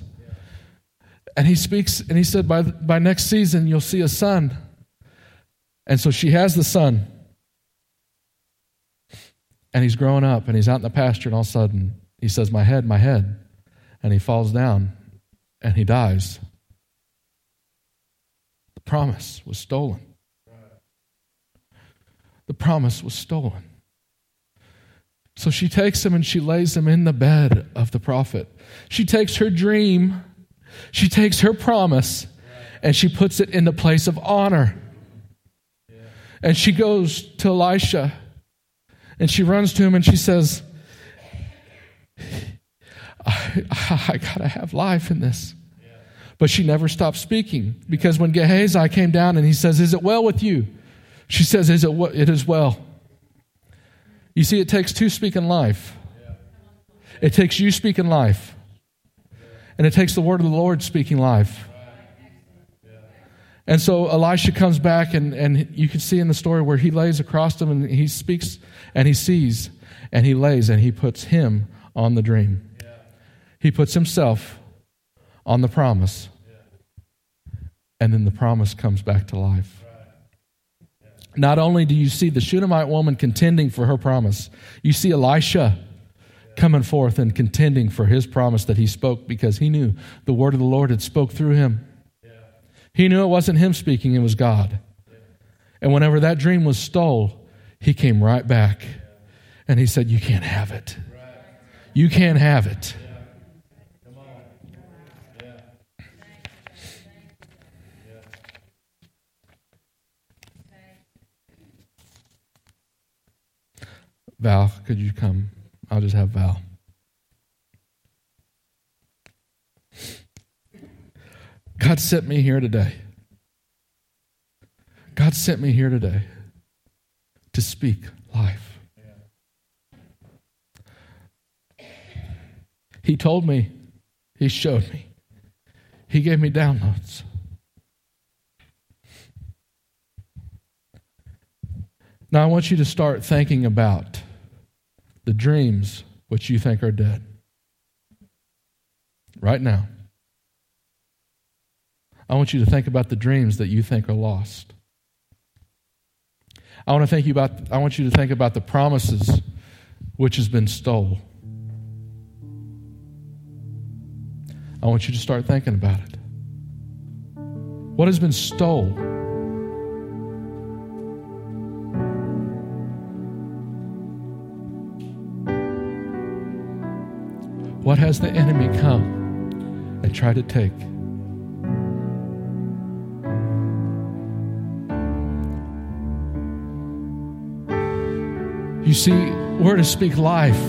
And he speaks, and he said, by, by next season, you'll see a son. And so she has the son. And he's growing up, and he's out in the pasture, and all of a sudden, he says, My head, my head. And he falls down, and he dies. The promise was stolen. The promise was stolen. So she takes him and she lays him in the bed of the prophet. She takes her dream, she takes her promise, and she puts it in the place of honor. And she goes to Elisha and she runs to him and she says, I, I got to have life in this. But she never stopped speaking because when Gehazi came down and he says, Is it well with you? She says, Is it, it is well. You see, it takes two speaking life. It takes you speaking life. And it takes the word of the Lord speaking life. And so Elisha comes back, and, and you can see in the story where he lays across him and he speaks and he sees and he lays and he puts him on the dream. He puts himself on the promise. And then the promise comes back to life. Not only do you see the Shunammite woman contending for her promise, you see Elisha coming forth and contending for his promise that he spoke because he knew the word of the Lord had spoke through him. He knew it wasn't him speaking, it was God. And whenever that dream was stole, he came right back and he said, You can't have it. You can't have it. Val, could you come? I'll just have Val. God sent me here today. God sent me here today to speak life. He told me, He showed me, He gave me downloads. Now, I want you to start thinking about the dreams which you think are dead. Right now. I want you to think about the dreams that you think are lost. I want to think about I want you to think about the promises which has been stole. I want you to start thinking about it. What has been stole? What has the enemy come and tried to take? You see, we're to speak life.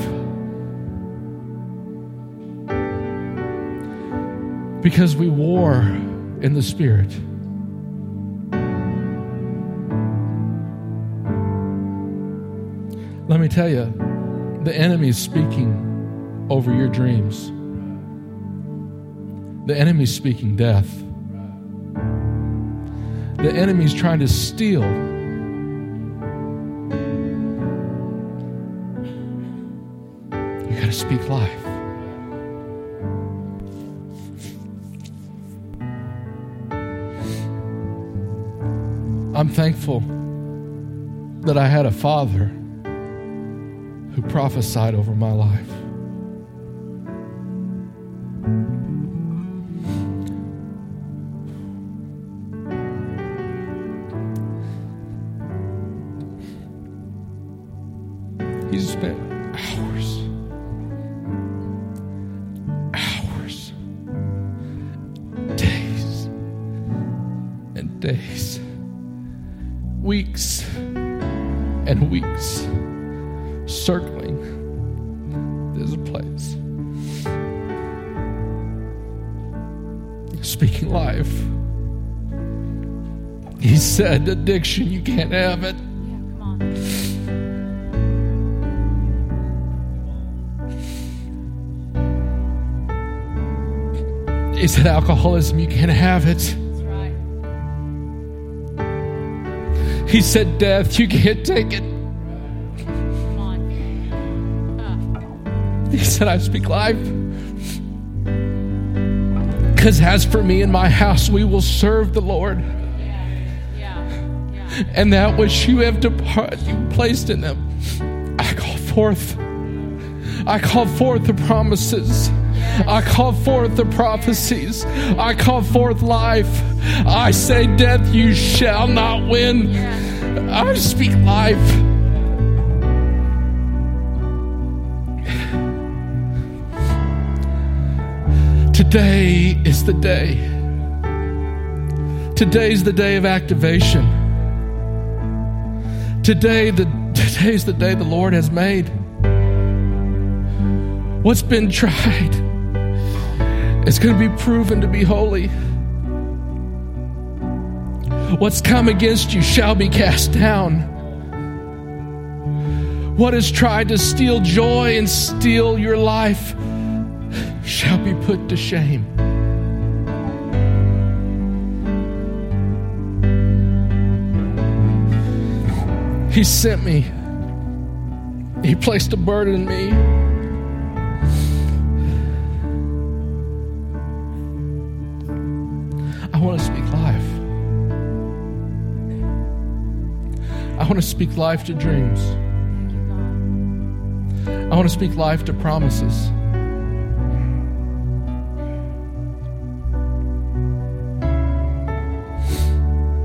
Because we war in the Spirit. Let me tell you, the enemy is speaking over your dreams. The enemy's speaking death. The enemy's trying to steal. You got to speak life. I'm thankful that I had a father who prophesied over my life. Said, addiction, you can't have it. He said, alcoholism, you can't have it. He said, death, you can't take it. He said, I speak life. Because as for me and my house, we will serve the Lord and that which you have departed, you placed in them. I call forth. I call forth the promises. I call forth the prophecies. I call forth life. I say, Death, you shall not win. I speak life. Today is the day. Today's the day of activation. Today, the today's the day the Lord has made. What's been tried? is going to be proven to be holy. What's come against you shall be cast down. What has tried to steal joy and steal your life shall be put to shame. He sent me. He placed a burden in me. I want to speak life. I want to speak life to dreams. I want to speak life to promises.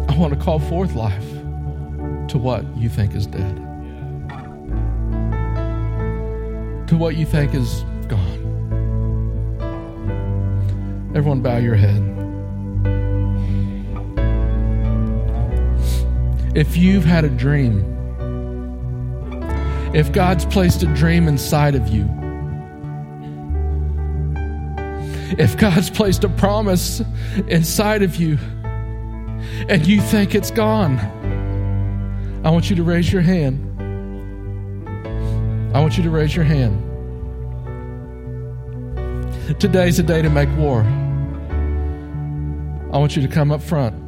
I want to call forth life to what you think is dead, to what you think is gone. Everyone, bow your head. If you've had a dream, if God's placed a dream inside of you, if God's placed a promise inside of you and you think it's gone, I want you to raise your hand. I want you to raise your hand. Today's a day to make war. I want you to come up front.